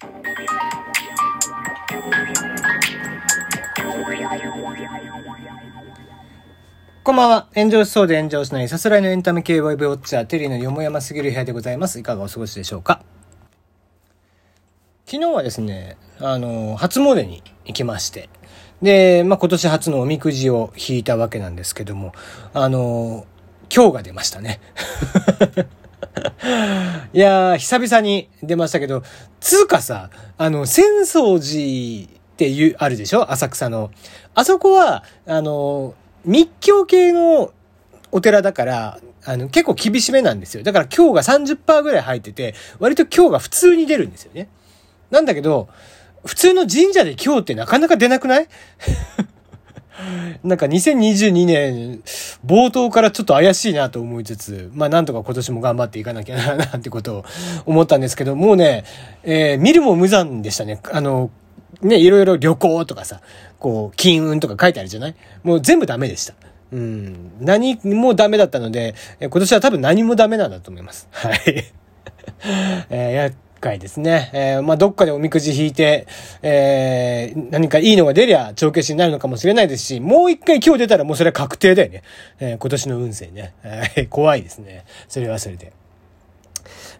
こんばんは。炎上しそうで炎上しないさすらいのエンタメ系ウェブウォッチャー、テリーのよもやますぎる部屋でございます。いかがお過ごしでしょうか？昨日はですね、あの、初詣に行きまして、で、まあ、今年初のおみくじを引いたわけなんですけども、あの、今日が出ましたね。いやー、久々に出ましたけど、つうかさ、あの、浅草寺っていう、あるでしょ？浅草の。あそこは、あの、密教系のお寺だから、あの、結構厳しめなんですよ。だから今日が30%ぐらい入ってて、割と今日が普通に出るんですよね。なんだけど、普通の神社で今日ってなかなか出なくない？なんか2022年、冒頭からちょっと怪しいなと思いつつ、まあなんとか今年も頑張っていかなきゃな、なんてことを思ったんですけど、もうね、えー、見るも無残でしたね。あの、ね、いろいろ旅行とかさ、こう、金運とか書いてあるじゃない？もう全部ダメでした。うん。何もダメだったので、今年は多分何もダメなんだと思います。はい。えー、回ですね。えー、まあ、どっかでおみくじ引いて、えー、何かいいのが出りゃ帳消しになるのかもしれないですし、もう一回今日出たらもうそれは確定だよね。えー、今年の運勢ね。えー、怖いですね。それはそれで。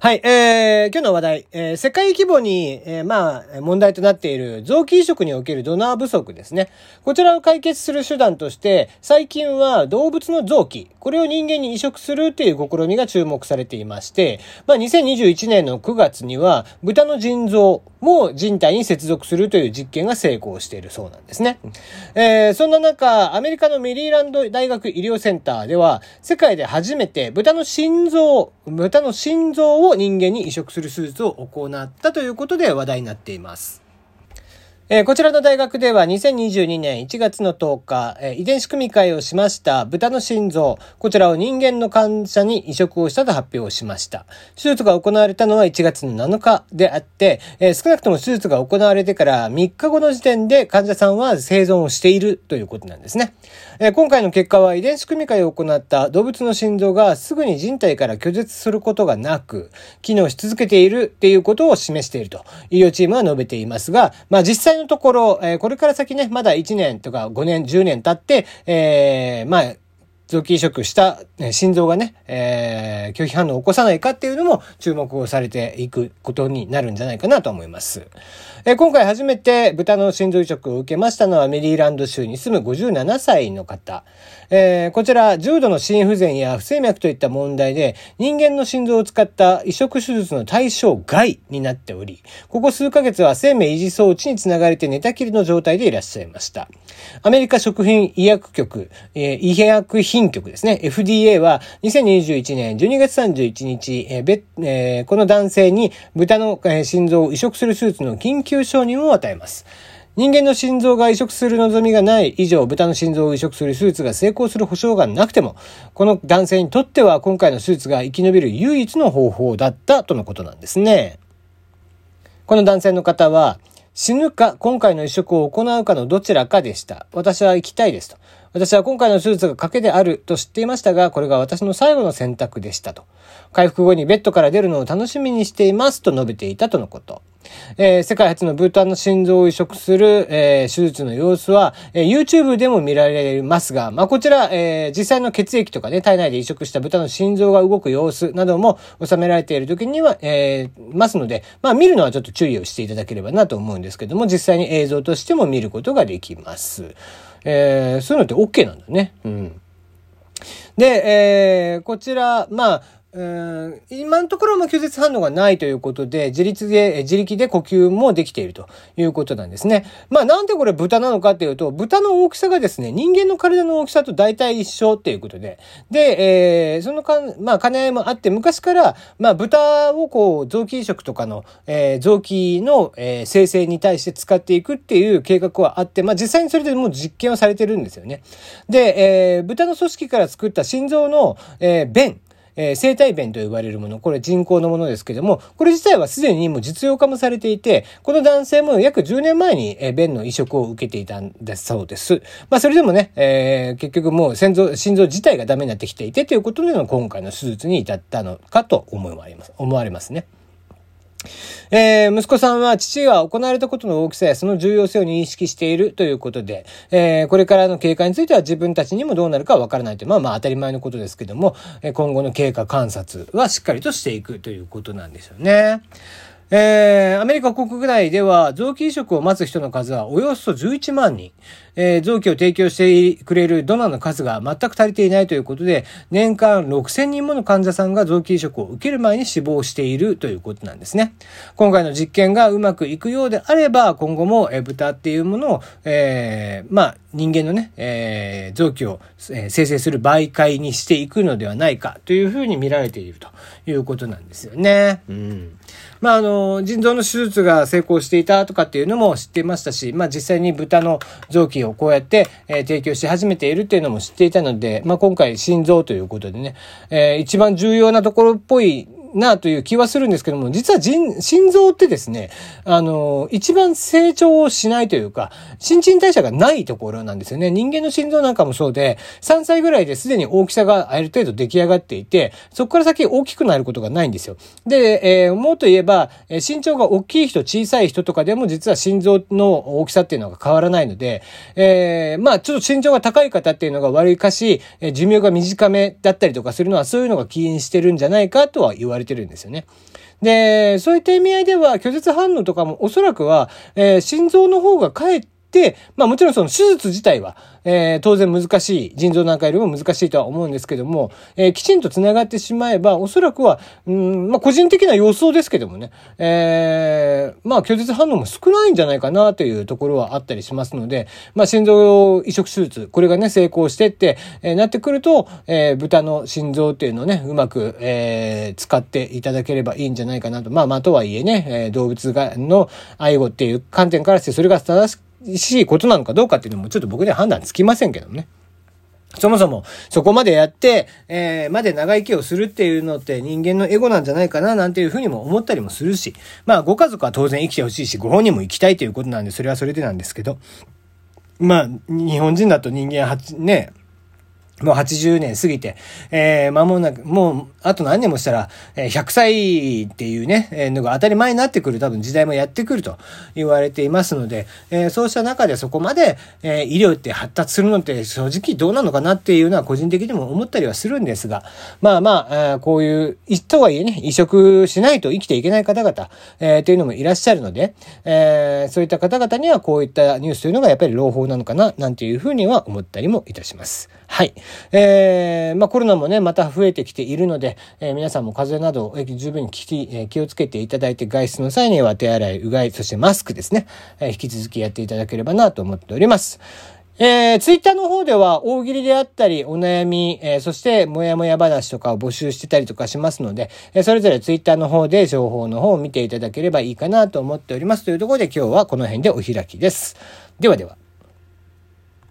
はい、えー、今日の話題、えー、世界規模に、えー、まあ、問題となっている臓器移植におけるドナー不足ですね。こちらを解決する手段として、最近は動物の臓器、これを人間に移植するっていう試みが注目されていまして、まあ、2021年の9月には、豚の腎臓も人体に接続するという実験が成功しているそうなんですね。えー、そんな中、アメリカのメリーランド大学医療センターでは、世界で初めて豚の心臓、豚の心臓を人間に移植する手術を行ったということで話題になっています。えー、こちらの大学では2022年1月の10日、えー、遺伝子組み換えをしました豚の心臓、こちらを人間の患者に移植をしたと発表しました。手術が行われたのは1月の7日であって、えー、少なくとも手術が行われてから3日後の時点で患者さんは生存をしているということなんですね。え今回の結果は遺伝子組み換えを行った動物の心臓がすぐに人体から拒絶することがなく、機能し続けているっていうことを示していると医療チームは述べていますが、まあ実際のところ、えー、これから先ね、まだ1年とか5年、10年経って、えー、まあ、臓器移植した心臓がね、えー、拒否反応を起こさないかっていうのも注目をされていくことになるんじゃないかなと思います。えー、今回初めて豚の心臓移植を受けましたのはメリーランド州に住む57歳の方。えー、こちら、重度の心不全や不整脈といった問題で人間の心臓を使った移植手術の対象外になっており、ここ数ヶ月は生命維持装置につながれて寝たきりの状態でいらっしゃいました。アメリカ食品医薬局、えー、医薬品品局ですね。FDA は2021年12月31日、えーえー、この男性に豚の、えー、心臓を移植する手術の緊急承認を与えます。人間の心臓が移植する望みがない以上、豚の心臓を移植する手術が成功する保証がなくても、この男性にとっては今回の手術が生き延びる唯一の方法だったとのことなんですね。この男性の方は、死ぬか今回の移植を行うかのどちらかでした。私は行きたいですと。私は今回の手術が賭けであると知っていましたが、これが私の最後の選択でしたと。回復後にベッドから出るのを楽しみにしていますと述べていたとのこと。えー、世界初のブータンの心臓を移植する、えー、手術の様子は、えー、YouTube でも見られますが、まあ、こちら、え実際の血液とかね、体内で移植した豚の心臓が動く様子なども収められている時には、えますので、まあ、見るのはちょっと注意をしていただければなと思うんですけども、実際に映像としても見ることができます。えー、そういうのって OK なんだね。うん。で、えー、こちら、まあ、今のところも拒絶反応がないということで、自立で、自力で呼吸もできているということなんですね。まあなんでこれ豚なのかっていうと、豚の大きさがですね、人間の体の大きさと大体一緒っていうことで、で、えー、そのか、まあ兼ね合いもあって、昔から、まあ豚をこう、臓器移植とかの、えー、臓器の、えー、生成に対して使っていくっていう計画はあって、まあ実際にそれでもう実験をされてるんですよね。で、えー、豚の組織から作った心臓の、えー、弁、えー、生体弁と呼ばれるもの、これ人工のものですけども、これ自体はすでにもう実用化もされていて、この男性も約10年前に、えー、弁の移植を受けていたんだそうです。まあそれでもね、えー、結局もう心臓、心臓自体がダメになってきていてということでの今回の手術に至ったのかと思われます。思われますね。えー、息子さんは父が行われたことの大きさやその重要性を認識しているということで、えー、これからの経過については自分たちにもどうなるかわからないという、まあまあ当たり前のことですけども、今後の経過観察はしっかりとしていくということなんでしょうね。えー、アメリカ国内では臓器移植を待つ人の数はおよそ11万人。えー、臓器を提供してくれるドナーの数が全く足りていないということで、年間6000人もの患者さんが臓器移植を受ける前に死亡しているということなんですね。今回の実験がうまくいくようであれば、今後も、豚っていうものを、えー、まあ、人間のね、えー、臓器を、えー、生成する媒介にしていくのではないかというふうに見られているということなんですよね。うん。まあ、あの、腎臓の手術が成功していたとかっていうのも知っていましたし、まあ、実際に豚の臓器をこうやって、えー、提供し始めているっていうのも知っていたので、まあ、今回心臓ということでね、えー、一番重要なところっぽいなという気はするんですけども、実は心臓ってですね、あの、一番成長をしないというか、新陳代謝がないところなんですよね。人間の心臓なんかもそうで、3歳ぐらいですでに大きさがある程度出来上がっていて、そこから先大きくなることがないんですよ。で、えー、もっと言えば、身長が大きい人、小さい人とかでも実は心臓の大きさっていうのが変わらないので、えー、まあちょっと身長が高い方っていうのが悪いかし、寿命が短めだったりとかするのはそういうのが起因してるんじゃないかとは言われれてるんですよね。で、そういった意味合いでは拒絶反応とかもおそらくは、えー、心臓の方がかえって、まあもちろんその手術自体は、えー、当然難しい、腎臓なんかよりも難しいとは思うんですけども、えー、きちんと繋がってしまえば、おそらくは、うん、まあ個人的な予想ですけどもね、えー、まあ拒絶反応も少ないんじゃないかなというところはあったりしますので、まあ心臓移植手術、これがね、成功してって、えー、なってくると、えー、豚の心臓っていうのをね、うまく、えー、使っていただければいいんじゃないかなと。まあまあとはいえね、えー、動物がの愛護っていう観点からしてそれが正しくしいことなのかどうかっていうのもちょっと僕では判断つきませんけどね。そもそも、そこまでやって、えー、まで長生きをするっていうのって人間のエゴなんじゃないかな、なんていうふうにも思ったりもするし、まあ、ご家族は当然生きてほしいし、ご本人も生きたいということなんで、それはそれでなんですけど、まあ、日本人だと人間は、ね、もう80年過ぎて、えー、間もなく、もう、あと何年もしたら、えー、100歳っていうね、えー、のが当たり前になってくる多分時代もやってくると言われていますので、えー、そうした中でそこまで、えー、医療って発達するのって正直どうなのかなっていうのは個人的にも思ったりはするんですが、まあまあ、えー、こういう、とはいえね、移植しないと生きていけない方々、えー、というのもいらっしゃるので、えー、そういった方々にはこういったニュースというのがやっぱり朗報なのかな、なんていうふうには思ったりもいたします。はい。えー、まあコロナもね、また増えてきているので、えー、皆さんも風邪など、えー、十分に気,、え、気をつけていただいて、外出の際には手洗い、うがい、そしてマスクですね、え、引き続きやっていただければなと思っております。えー、ツイッターの方では大喜利であったり、お悩み、えー、そしてもやもや話とかを募集してたりとかしますので、えー、それぞれツイッターの方で情報の方を見ていただければいいかなと思っております。というところで今日はこの辺でお開きです。ではでは。